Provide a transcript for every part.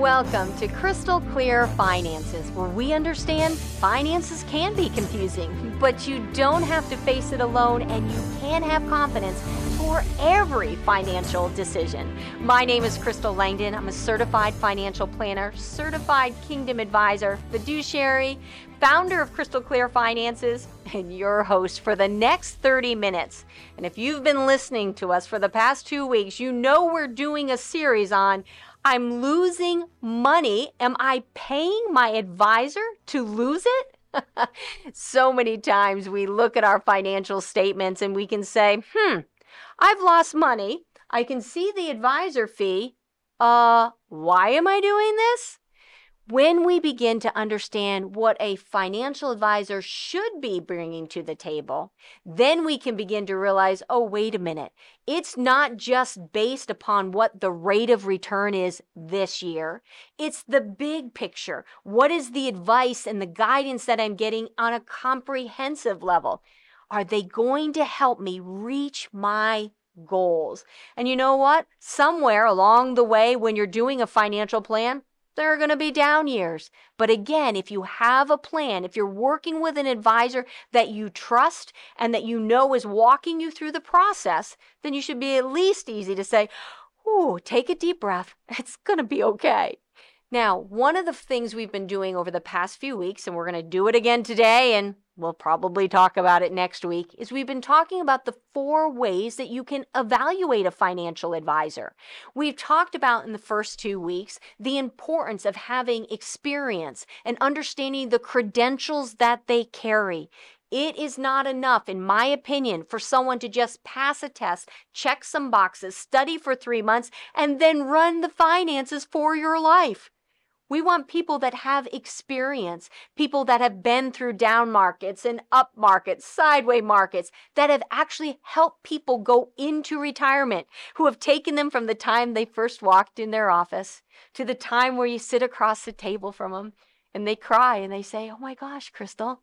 Welcome to Crystal Clear Finances, where we understand finances can be confusing, but you don't have to face it alone and you can have confidence for every financial decision. My name is Crystal Langdon. I'm a certified financial planner, certified kingdom advisor, fiduciary, founder of Crystal Clear Finances, and your host for the next 30 minutes. And if you've been listening to us for the past two weeks, you know we're doing a series on I'm losing money. Am I paying my advisor to lose it? so many times we look at our financial statements and we can say, hmm, I've lost money. I can see the advisor fee. Uh, why am I doing this? When we begin to understand what a financial advisor should be bringing to the table, then we can begin to realize oh, wait a minute. It's not just based upon what the rate of return is this year, it's the big picture. What is the advice and the guidance that I'm getting on a comprehensive level? Are they going to help me reach my goals? And you know what? Somewhere along the way, when you're doing a financial plan, there are going to be down years. But again, if you have a plan, if you're working with an advisor that you trust and that you know is walking you through the process, then you should be at least easy to say, Ooh, take a deep breath. It's going to be okay. Now, one of the things we've been doing over the past few weeks, and we're going to do it again today, and we'll probably talk about it next week, is we've been talking about the four ways that you can evaluate a financial advisor. We've talked about in the first two weeks the importance of having experience and understanding the credentials that they carry. It is not enough, in my opinion, for someone to just pass a test, check some boxes, study for three months, and then run the finances for your life. We want people that have experience, people that have been through down markets and up markets, sideway markets, that have actually helped people go into retirement, who have taken them from the time they first walked in their office to the time where you sit across the table from them and they cry and they say, Oh my gosh, Crystal,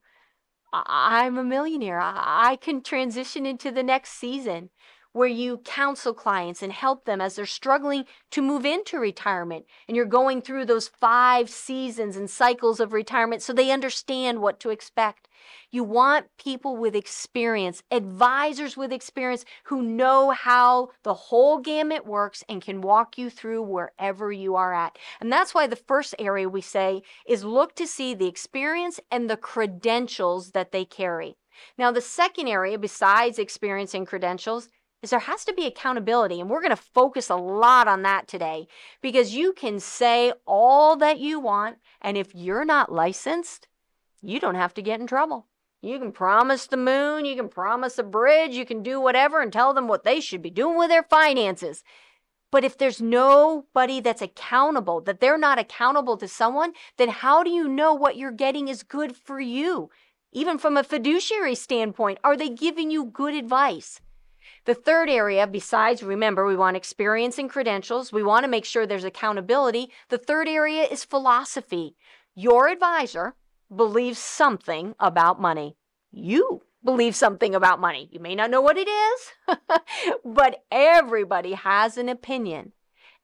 I'm a millionaire. I can transition into the next season where you counsel clients and help them as they're struggling to move into retirement. And you're going through those five seasons and cycles of retirement so they understand what to expect. You want people with experience, advisors with experience who know how the whole gamut works and can walk you through wherever you are at. And that's why the first area we say is look to see the experience and the credentials that they carry. Now, the second area, besides experience and credentials, is there has to be accountability. And we're going to focus a lot on that today because you can say all that you want. And if you're not licensed, you don't have to get in trouble. You can promise the moon, you can promise a bridge, you can do whatever and tell them what they should be doing with their finances. But if there's nobody that's accountable, that they're not accountable to someone, then how do you know what you're getting is good for you? Even from a fiduciary standpoint, are they giving you good advice? The third area, besides, remember, we want experience and credentials. We want to make sure there's accountability. The third area is philosophy. Your advisor believes something about money. You believe something about money. You may not know what it is, but everybody has an opinion.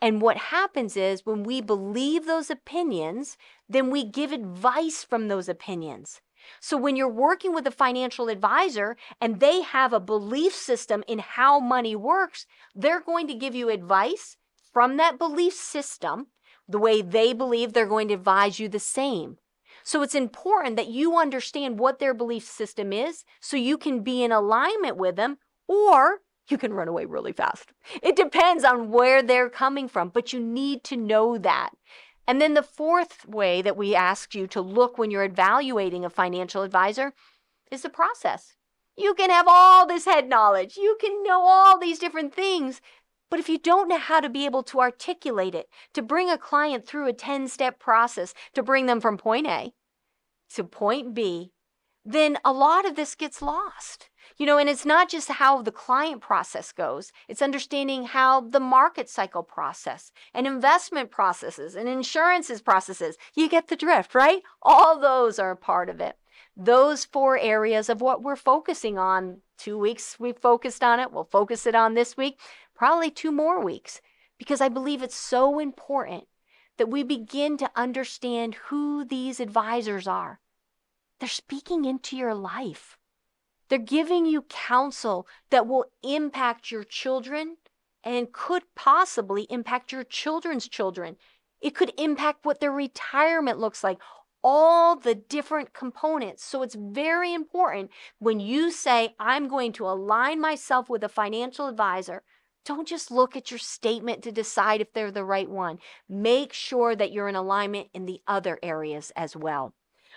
And what happens is when we believe those opinions, then we give advice from those opinions. So when you're working with a financial advisor and they have a belief system in how money works, they're going to give you advice from that belief system, the way they believe they're going to advise you the same. So it's important that you understand what their belief system is so you can be in alignment with them or you can run away really fast. It depends on where they're coming from, but you need to know that. And then the fourth way that we ask you to look when you're evaluating a financial advisor is the process. You can have all this head knowledge, you can know all these different things, but if you don't know how to be able to articulate it, to bring a client through a 10 step process to bring them from point A to point B, then a lot of this gets lost. You know, and it's not just how the client process goes, it's understanding how the market cycle process and investment processes and insurances processes. You get the drift, right? All those are a part of it. Those four areas of what we're focusing on. Two weeks we focused on it. We'll focus it on this week, probably two more weeks, because I believe it's so important that we begin to understand who these advisors are. They're speaking into your life. They're giving you counsel that will impact your children and could possibly impact your children's children. It could impact what their retirement looks like, all the different components. So it's very important when you say, I'm going to align myself with a financial advisor. Don't just look at your statement to decide if they're the right one. Make sure that you're in alignment in the other areas as well.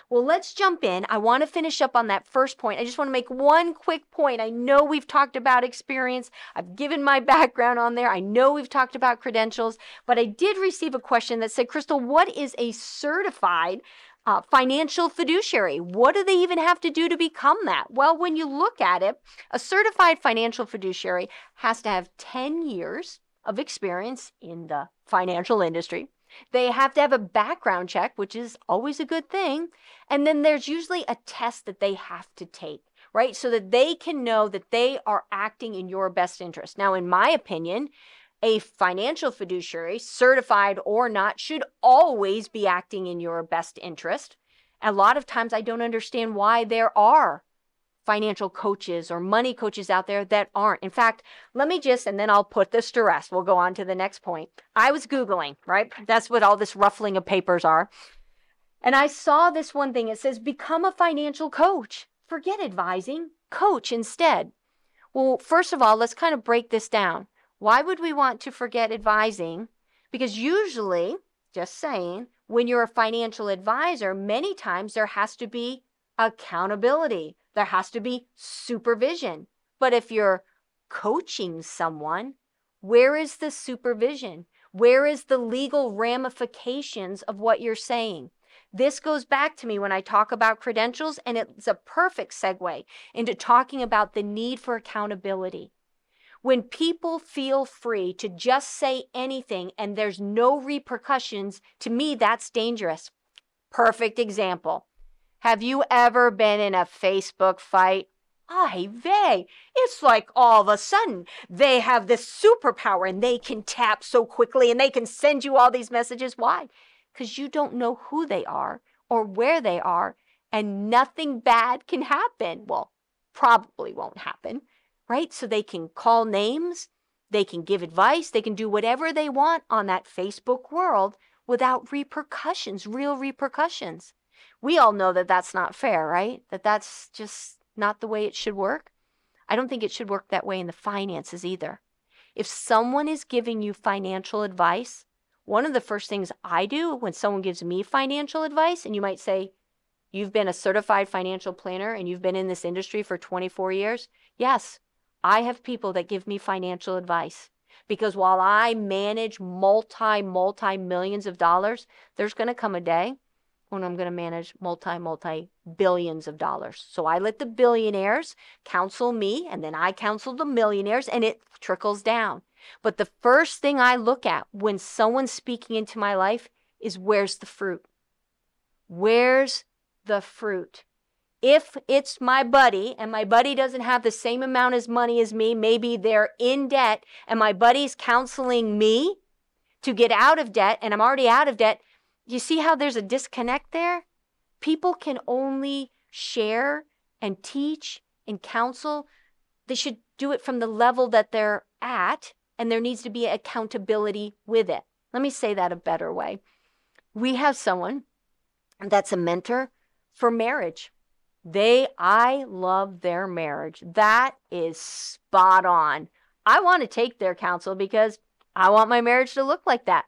Well, let's jump in. I want to finish up on that first point. I just want to make one quick point. I know we've talked about experience, I've given my background on there. I know we've talked about credentials, but I did receive a question that said, Crystal, what is a certified uh, financial fiduciary. What do they even have to do to become that? Well, when you look at it, a certified financial fiduciary has to have 10 years of experience in the financial industry. They have to have a background check, which is always a good thing. And then there's usually a test that they have to take, right? So that they can know that they are acting in your best interest. Now, in my opinion, a financial fiduciary, certified or not, should always be acting in your best interest. A lot of times I don't understand why there are financial coaches or money coaches out there that aren't. In fact, let me just, and then I'll put this to rest. We'll go on to the next point. I was Googling, right? That's what all this ruffling of papers are. And I saw this one thing. It says, become a financial coach. Forget advising, coach instead. Well, first of all, let's kind of break this down. Why would we want to forget advising? Because usually, just saying, when you're a financial advisor, many times there has to be accountability, there has to be supervision. But if you're coaching someone, where is the supervision? Where is the legal ramifications of what you're saying? This goes back to me when I talk about credentials, and it's a perfect segue into talking about the need for accountability. When people feel free to just say anything and there's no repercussions, to me, that's dangerous. Perfect example. Have you ever been in a Facebook fight? Ay vey, it's like all of a sudden they have this superpower and they can tap so quickly and they can send you all these messages. Why? Because you don't know who they are or where they are, and nothing bad can happen. Well, probably won't happen right? So they can call names, they can give advice, they can do whatever they want on that Facebook world without repercussions, real repercussions. We all know that that's not fair, right? That that's just not the way it should work. I don't think it should work that way in the finances either. If someone is giving you financial advice, one of the first things I do when someone gives me financial advice, and you might say, You've been a certified financial planner and you've been in this industry for 24 years. Yes, I have people that give me financial advice because while I manage multi, multi millions of dollars, there's going to come a day when I'm going to manage multi, multi billions of dollars. So I let the billionaires counsel me and then I counsel the millionaires and it trickles down. But the first thing I look at when someone's speaking into my life is where's the fruit? Where's the fruit? if it's my buddy and my buddy doesn't have the same amount as money as me, maybe they're in debt and my buddy's counseling me to get out of debt and I'm already out of debt, you see how there's a disconnect there? People can only share and teach and counsel. They should do it from the level that they're at, and there needs to be accountability with it. Let me say that a better way. We have someone that's a mentor for marriage they, I love their marriage. That is spot on. I want to take their counsel because I want my marriage to look like that.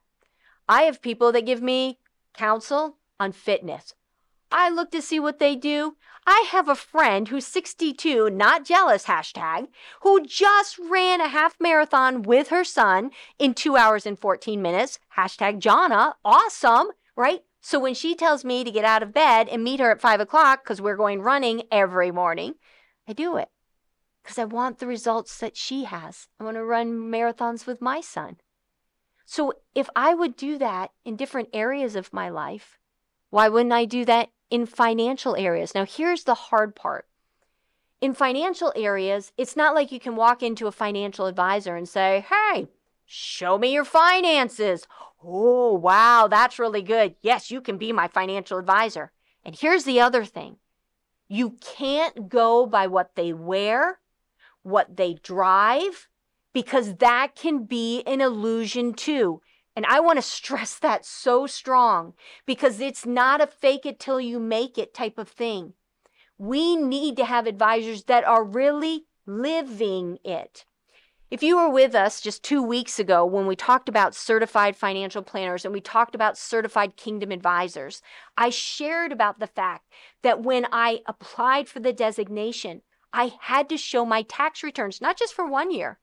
I have people that give me counsel on fitness. I look to see what they do. I have a friend who's 62, not jealous, hashtag, who just ran a half marathon with her son in two hours and 14 minutes, hashtag Jana, awesome, right? So when she tells me to get out of bed and meet her at five o'clock because we're going running every morning, I do it because I want the results that she has. I want to run marathons with my son. So if I would do that in different areas of my life, why wouldn't I do that in financial areas? Now, here's the hard part. In financial areas, it's not like you can walk into a financial advisor and say, Hey, Show me your finances. Oh, wow, that's really good. Yes, you can be my financial advisor. And here's the other thing you can't go by what they wear, what they drive, because that can be an illusion too. And I want to stress that so strong because it's not a fake it till you make it type of thing. We need to have advisors that are really living it. If you were with us just two weeks ago when we talked about certified financial planners and we talked about certified kingdom advisors, I shared about the fact that when I applied for the designation, I had to show my tax returns, not just for one year.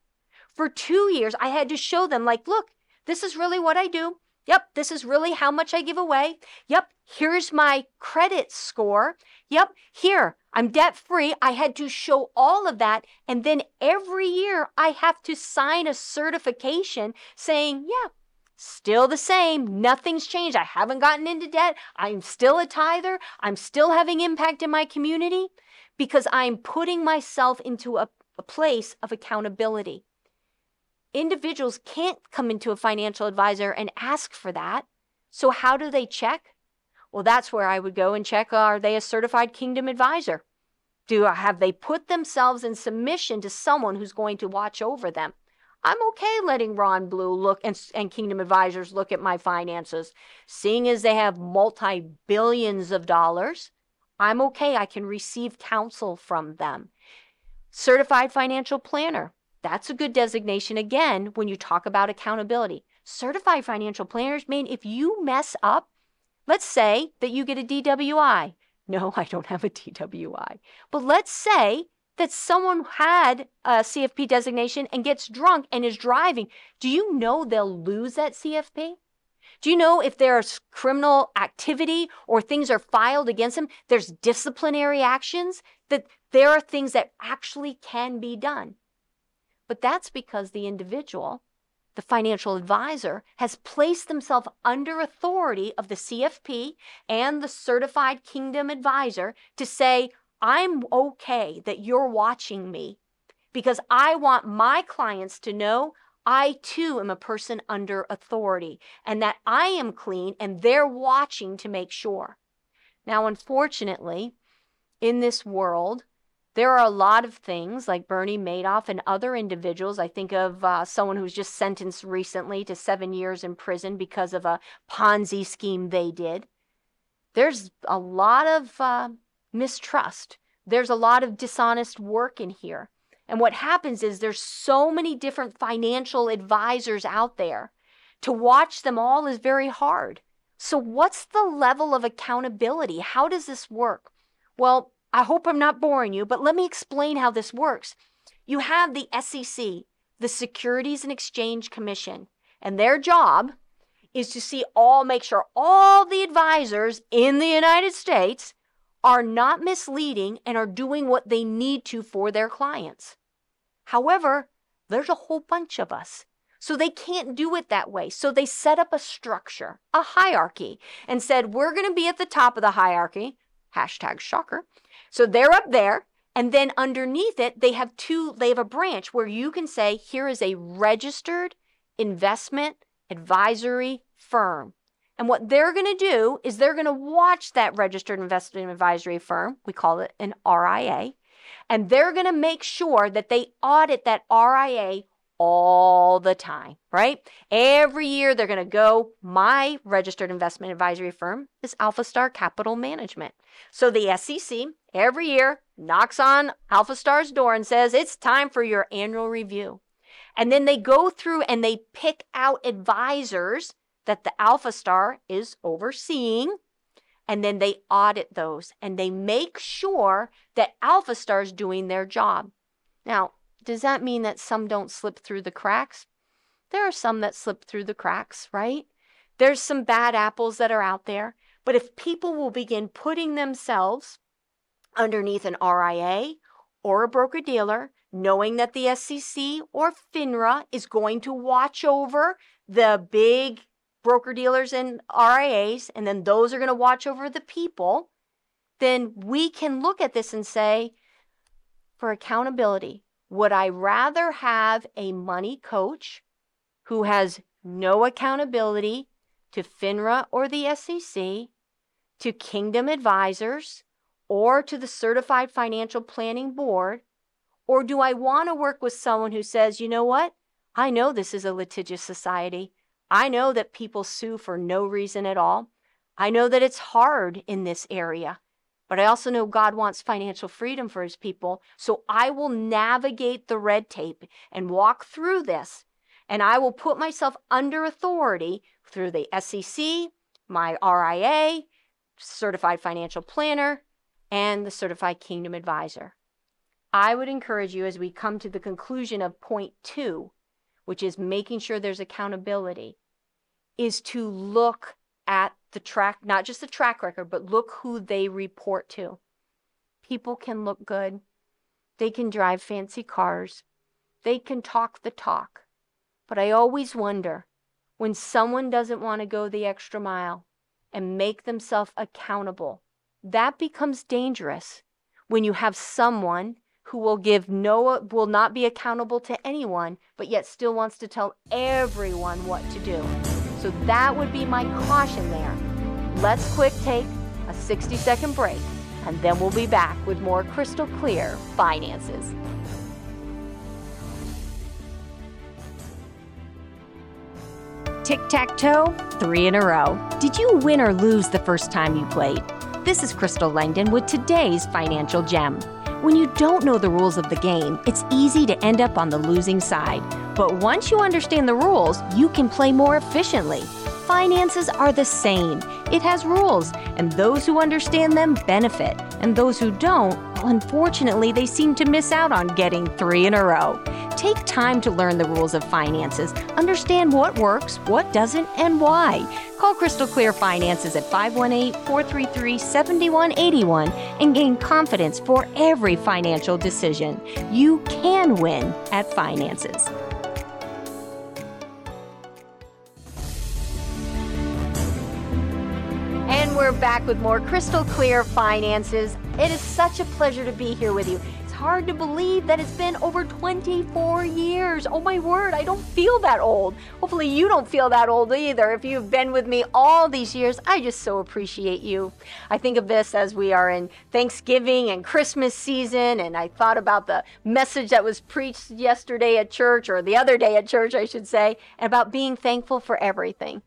For two years, I had to show them, like, look, this is really what I do. Yep, this is really how much I give away. Yep, here's my credit score. Yep, here, I'm debt free. I had to show all of that. And then every year I have to sign a certification saying, yeah, still the same. Nothing's changed. I haven't gotten into debt. I'm still a tither. I'm still having impact in my community because I'm putting myself into a, a place of accountability individuals can't come into a financial advisor and ask for that. So, how do they check? Well, that's where I would go and check are they a certified kingdom advisor? Do have they put themselves in submission to someone who's going to watch over them? I'm okay letting Ron Blue look and, and Kingdom Advisors look at my finances. Seeing as they have multi billions of dollars, I'm okay. I can receive counsel from them. Certified financial planner. That's a good designation again when you talk about accountability. Certified financial planners mean if you mess up, let's say that you get a DWI. No, I don't have a DWI. But let's say that someone had a CFP designation and gets drunk and is driving. Do you know they'll lose that CFP? Do you know if there's criminal activity or things are filed against them, there's disciplinary actions, that there are things that actually can be done. But that's because the individual, the financial advisor, has placed themselves under authority of the CFP and the certified kingdom advisor to say, I'm okay that you're watching me because I want my clients to know I too am a person under authority and that I am clean and they're watching to make sure. Now, unfortunately, in this world, there are a lot of things like Bernie Madoff and other individuals. I think of uh, someone who's just sentenced recently to seven years in prison because of a Ponzi scheme they did. There's a lot of uh, mistrust. There's a lot of dishonest work in here. And what happens is there's so many different financial advisors out there. To watch them all is very hard. So, what's the level of accountability? How does this work? Well, I hope I'm not boring you, but let me explain how this works. You have the SEC, the Securities and Exchange Commission, and their job is to see all, make sure all the advisors in the United States are not misleading and are doing what they need to for their clients. However, there's a whole bunch of us. So they can't do it that way. So they set up a structure, a hierarchy, and said, we're going to be at the top of the hierarchy. Hashtag shocker. So they're up there. And then underneath it, they have two, they have a branch where you can say, here is a registered investment advisory firm. And what they're going to do is they're going to watch that registered investment advisory firm. We call it an RIA. And they're going to make sure that they audit that RIA all the time, right? Every year they're going to go. My registered investment advisory firm is Alpha Star Capital Management. So the SEC every year knocks on Alpha Star's door and says, It's time for your annual review. And then they go through and they pick out advisors that the Alpha Star is overseeing. And then they audit those and they make sure that Alpha Star is doing their job. Now, does that mean that some don't slip through the cracks? There are some that slip through the cracks, right? There's some bad apples that are out there. But if people will begin putting themselves underneath an RIA or a broker dealer, knowing that the SEC or FINRA is going to watch over the big broker dealers and RIAs, and then those are going to watch over the people, then we can look at this and say, for accountability, would I rather have a money coach who has no accountability to FINRA or the SEC, to Kingdom Advisors, or to the Certified Financial Planning Board? Or do I want to work with someone who says, you know what? I know this is a litigious society. I know that people sue for no reason at all. I know that it's hard in this area, but I also know God wants financial freedom for his people. So I will navigate the red tape and walk through this. And I will put myself under authority through the SEC, my RIA, certified financial planner, and the certified kingdom advisor. I would encourage you as we come to the conclusion of point two, which is making sure there's accountability, is to look at the track, not just the track record, but look who they report to. People can look good. They can drive fancy cars. They can talk the talk. But I always wonder when someone doesn't want to go the extra mile and make themselves accountable, that becomes dangerous when you have someone who will give no will not be accountable to anyone but yet still wants to tell everyone what to do so that would be my caution there let's quick take a 60 second break and then we'll be back with more crystal clear finances Tic tac toe, three in a row. Did you win or lose the first time you played? This is Crystal Langdon with today's financial gem. When you don't know the rules of the game, it's easy to end up on the losing side. But once you understand the rules, you can play more efficiently. Finances are the same. It has rules, and those who understand them benefit, and those who don't, well, unfortunately, they seem to miss out on getting three in a row. Take time to learn the rules of finances, understand what works, what doesn't, and why. Call Crystal Clear Finances at 518 433 7181 and gain confidence for every financial decision. You can win at finances. Back with more Crystal Clear Finances. It is such a pleasure to be here with you It's hard to believe that it's been over 24 years. Oh my word, I don't feel that old. Hopefully, you don't feel that old either. If you've been with me all these years, I just so appreciate you. I think of this as we are in Thanksgiving and Christmas season, and I thought about the message that was preached yesterday at church, or the other day at church, I should say, about being thankful for everything.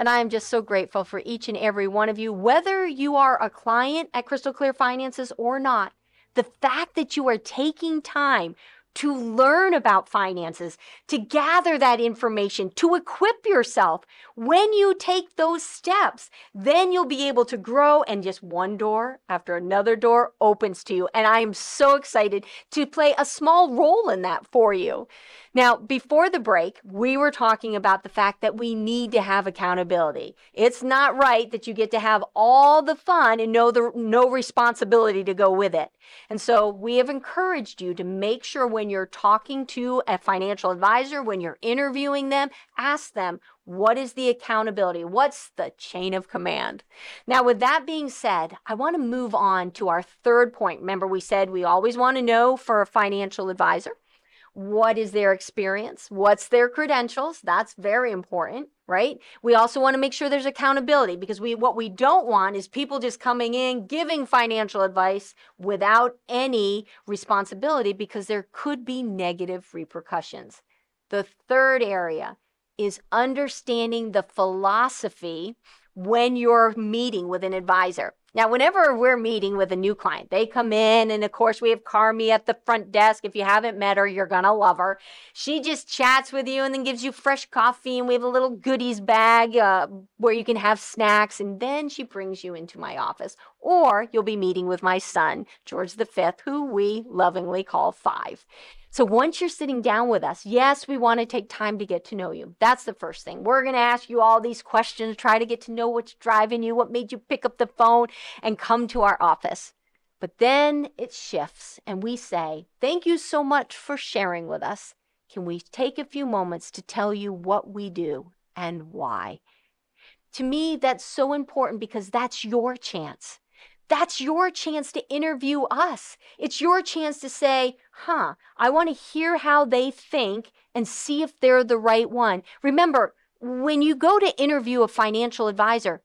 And I am just so grateful for each and every one of you, whether you are a client at Crystal Clear Finances or not. The fact that you are taking time to learn about finances, to gather that information, to equip yourself. When you take those steps, then you'll be able to grow, and just one door after another door opens to you. And I am so excited to play a small role in that for you. Now, before the break, we were talking about the fact that we need to have accountability. It's not right that you get to have all the fun and no the no responsibility to go with it. And so we have encouraged you to make sure when you're talking to a financial advisor, when you're interviewing them, ask them, what is the accountability? What's the chain of command? Now, with that being said, I want to move on to our third point. Remember, we said we always want to know for a financial advisor what is their experience? What's their credentials? That's very important, right? We also want to make sure there's accountability because we what we don't want is people just coming in giving financial advice without any responsibility because there could be negative repercussions. The third area is understanding the philosophy when you're meeting with an advisor. Now, whenever we're meeting with a new client, they come in, and of course, we have Carmi at the front desk. If you haven't met her, you're going to love her. She just chats with you and then gives you fresh coffee, and we have a little goodies bag uh, where you can have snacks, and then she brings you into my office. Or you'll be meeting with my son, George V, who we lovingly call Five. So once you're sitting down with us, yes, we want to take time to get to know you. That's the first thing. We're going to ask you all these questions, try to get to know what's driving you, what made you pick up the phone and come to our office. But then it shifts and we say, Thank you so much for sharing with us. Can we take a few moments to tell you what we do and why? To me, that's so important because that's your chance. That's your chance to interview us. It's your chance to say, huh, I want to hear how they think and see if they're the right one. Remember, when you go to interview a financial advisor,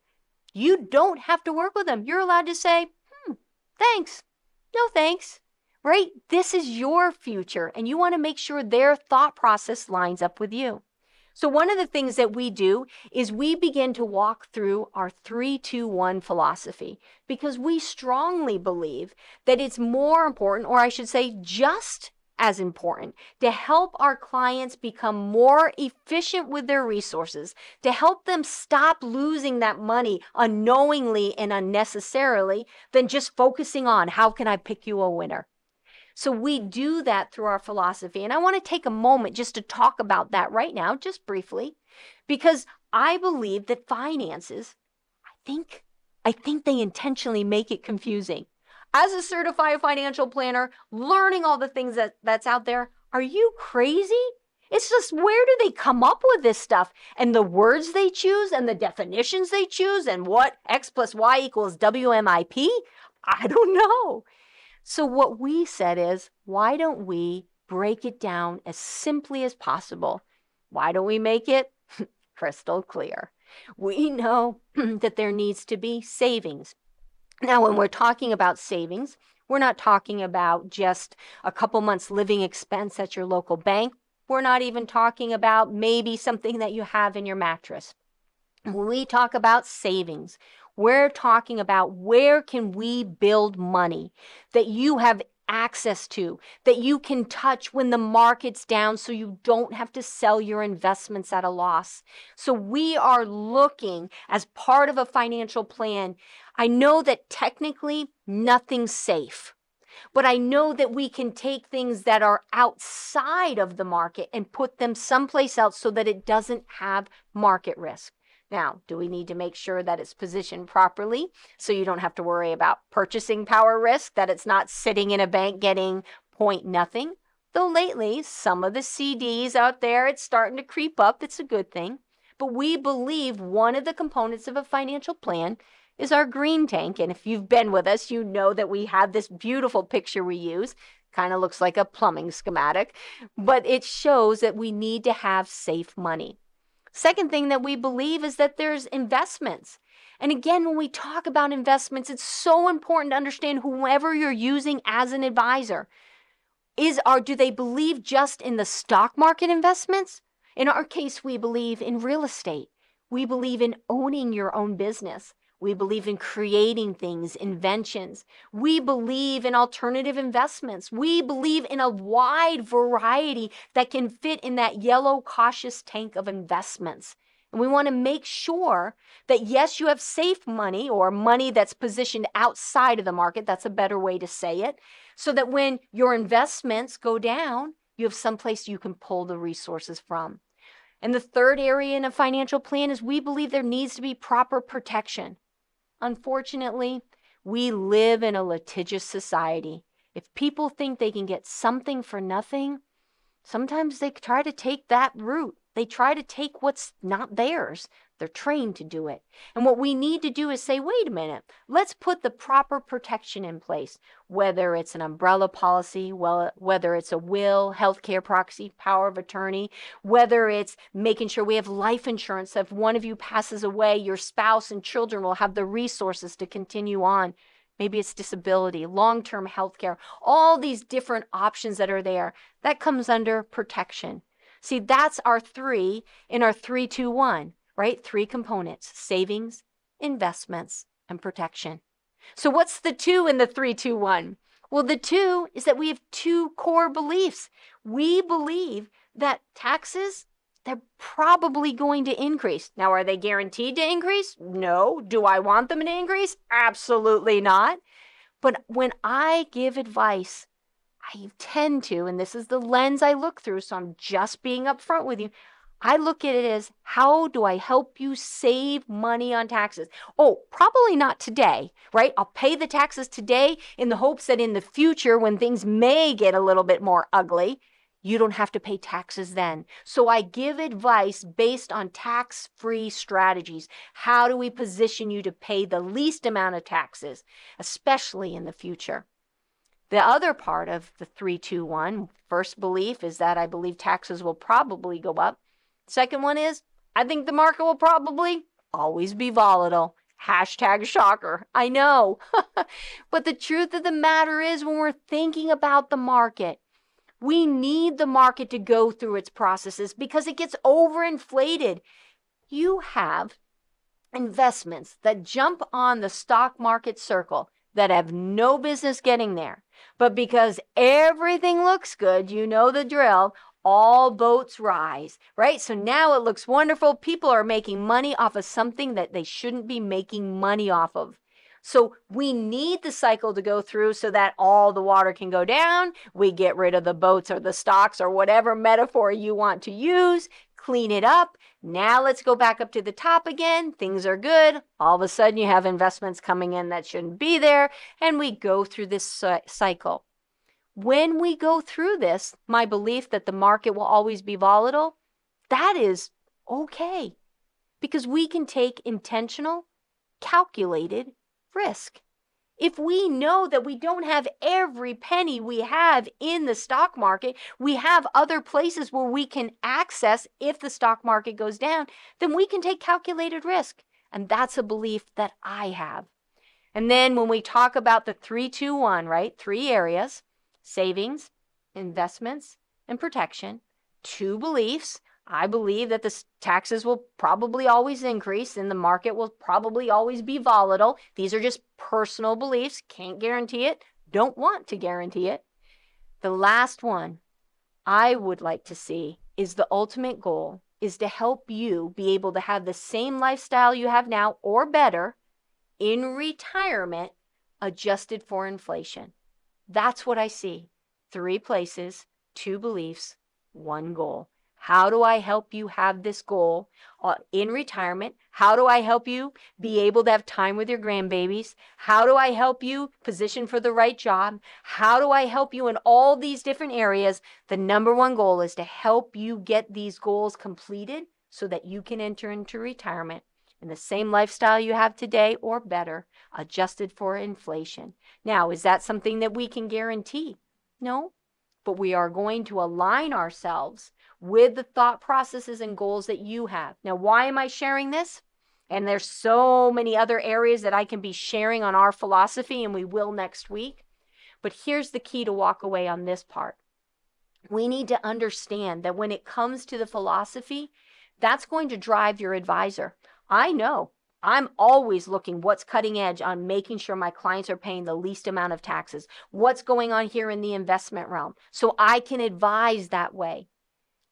you don't have to work with them. You're allowed to say, hmm, thanks. No thanks. Right? This is your future, and you want to make sure their thought process lines up with you. So, one of the things that we do is we begin to walk through our 321 philosophy because we strongly believe that it's more important, or I should say, just as important to help our clients become more efficient with their resources, to help them stop losing that money unknowingly and unnecessarily than just focusing on how can I pick you a winner. So we do that through our philosophy. And I want to take a moment just to talk about that right now, just briefly, because I believe that finances, I think, I think they intentionally make it confusing. As a certified financial planner, learning all the things that, that's out there, are you crazy? It's just where do they come up with this stuff and the words they choose and the definitions they choose and what X plus Y equals WMIP? I don't know. So, what we said is, why don't we break it down as simply as possible? Why don't we make it crystal clear? We know that there needs to be savings. Now, when we're talking about savings, we're not talking about just a couple months living expense at your local bank. We're not even talking about maybe something that you have in your mattress. When we talk about savings, we're talking about where can we build money that you have access to, that you can touch when the market's down so you don't have to sell your investments at a loss. So we are looking as part of a financial plan. I know that technically nothing's safe. But I know that we can take things that are outside of the market and put them someplace else so that it doesn't have market risk. Now, do we need to make sure that it's positioned properly so you don't have to worry about purchasing power risk, that it's not sitting in a bank getting point nothing? Though lately, some of the CDs out there, it's starting to creep up. It's a good thing. But we believe one of the components of a financial plan is our green tank. And if you've been with us, you know that we have this beautiful picture we use. Kind of looks like a plumbing schematic, but it shows that we need to have safe money. Second thing that we believe is that there's investments. And again, when we talk about investments, it's so important to understand whoever you're using as an advisor. Is are do they believe just in the stock market investments? In our case, we believe in real estate. We believe in owning your own business. We believe in creating things, inventions. We believe in alternative investments. We believe in a wide variety that can fit in that yellow cautious tank of investments. And we want to make sure that, yes, you have safe money or money that's positioned outside of the market. That's a better way to say it. So that when your investments go down, you have someplace you can pull the resources from. And the third area in a financial plan is we believe there needs to be proper protection. Unfortunately, we live in a litigious society. If people think they can get something for nothing, sometimes they try to take that route. They try to take what's not theirs. They're trained to do it. And what we need to do is say, wait a minute, let's put the proper protection in place, whether it's an umbrella policy, well, whether it's a will, healthcare proxy, power of attorney, whether it's making sure we have life insurance. So if one of you passes away, your spouse and children will have the resources to continue on. Maybe it's disability, long term health care, all these different options that are there. That comes under protection. See, that's our three in our three, two, one, right? Three components savings, investments, and protection. So, what's the two in the three, two, one? Well, the two is that we have two core beliefs. We believe that taxes, they're probably going to increase. Now, are they guaranteed to increase? No. Do I want them to increase? Absolutely not. But when I give advice I tend to, and this is the lens I look through, so I'm just being upfront with you. I look at it as how do I help you save money on taxes? Oh, probably not today, right? I'll pay the taxes today in the hopes that in the future, when things may get a little bit more ugly, you don't have to pay taxes then. So I give advice based on tax free strategies. How do we position you to pay the least amount of taxes, especially in the future? The other part of the 321 first belief is that I believe taxes will probably go up. Second one is I think the market will probably always be volatile. Hashtag shocker. I know. but the truth of the matter is, when we're thinking about the market, we need the market to go through its processes because it gets overinflated. You have investments that jump on the stock market circle that have no business getting there. But because everything looks good, you know the drill, all boats rise, right? So now it looks wonderful. People are making money off of something that they shouldn't be making money off of. So we need the cycle to go through so that all the water can go down. We get rid of the boats or the stocks or whatever metaphor you want to use, clean it up. Now let's go back up to the top again. Things are good. All of a sudden you have investments coming in that shouldn't be there. And we go through this cycle. When we go through this, my belief that the market will always be volatile, that is okay because we can take intentional, calculated risk. If we know that we don't have every penny we have in the stock market, we have other places where we can access if the stock market goes down, then we can take calculated risk. And that's a belief that I have. And then when we talk about the 321, right? Three areas savings, investments, and protection, two beliefs I believe that the taxes will probably always increase and the market will probably always be volatile. These are just personal beliefs. Can't guarantee it. Don't want to guarantee it. The last one I would like to see is the ultimate goal is to help you be able to have the same lifestyle you have now or better in retirement adjusted for inflation. That's what I see. Three places, two beliefs, one goal. How do I help you have this goal uh, in retirement? How do I help you be able to have time with your grandbabies? How do I help you position for the right job? How do I help you in all these different areas? The number one goal is to help you get these goals completed so that you can enter into retirement in the same lifestyle you have today or better, adjusted for inflation. Now, is that something that we can guarantee? No, but we are going to align ourselves with the thought processes and goals that you have. Now, why am I sharing this? And there's so many other areas that I can be sharing on our philosophy, and we will next week. But here's the key to walk away on this part. We need to understand that when it comes to the philosophy, that's going to drive your advisor. I know I'm always looking what's cutting edge on making sure my clients are paying the least amount of taxes, what's going on here in the investment realm, so I can advise that way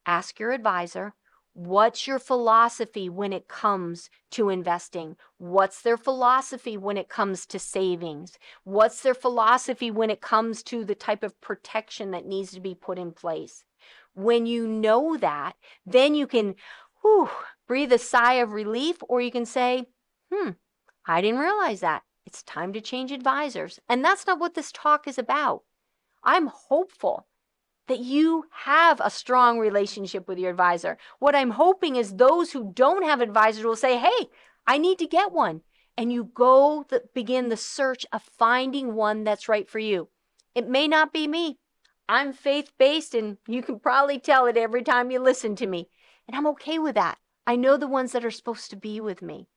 ask your advisor what's your philosophy when it comes to investing? What's their philosophy when it comes to savings? What's their philosophy when it comes to the type of protection that needs to be put in place? When you know that, then you can whew, breathe a sigh of relief, or you can say, hmm, I didn't realize that. It's time to change advisors. And that's not what this talk is about. I'm hopeful that you have a strong relationship with your advisor. What I'm hoping is those who don't have advisors will say, hey, I need to get one. And you go the, begin the search of finding one that's right for you. It may not be me. I'm faith based, and you can probably tell it every time you listen to me. And I'm okay with that. I know the ones that are supposed to be with me.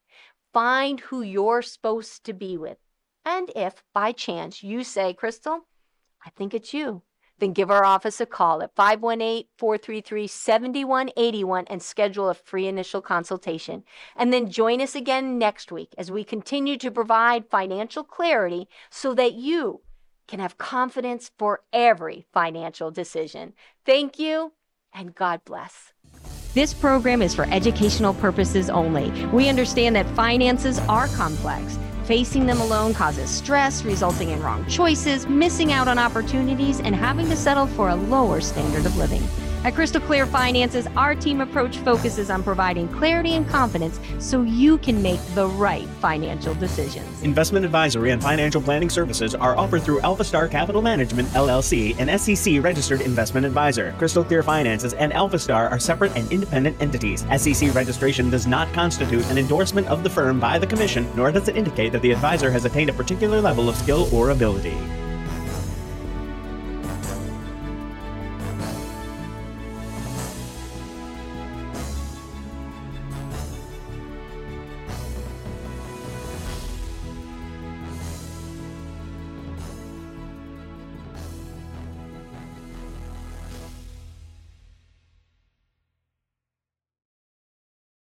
Find who you're supposed to be with. And if by chance you say, Crystal, I think it's you, then give our office a call at 518 433 7181 and schedule a free initial consultation. And then join us again next week as we continue to provide financial clarity so that you can have confidence for every financial decision. Thank you and God bless. This program is for educational purposes only. We understand that finances are complex Facing them alone causes stress, resulting in wrong choices, missing out on opportunities, and having to settle for a lower standard of living. At Crystal Clear Finances, our team approach focuses on providing clarity and confidence so you can make the right financial decisions. Investment advisory and financial planning services are offered through Alpha Star Capital Management, LLC, an SEC registered investment advisor. Crystal Clear Finances and Alpha Star are separate and independent entities. SEC registration does not constitute an endorsement of the firm by the Commission, nor does it indicate that the advisor has attained a particular level of skill or ability.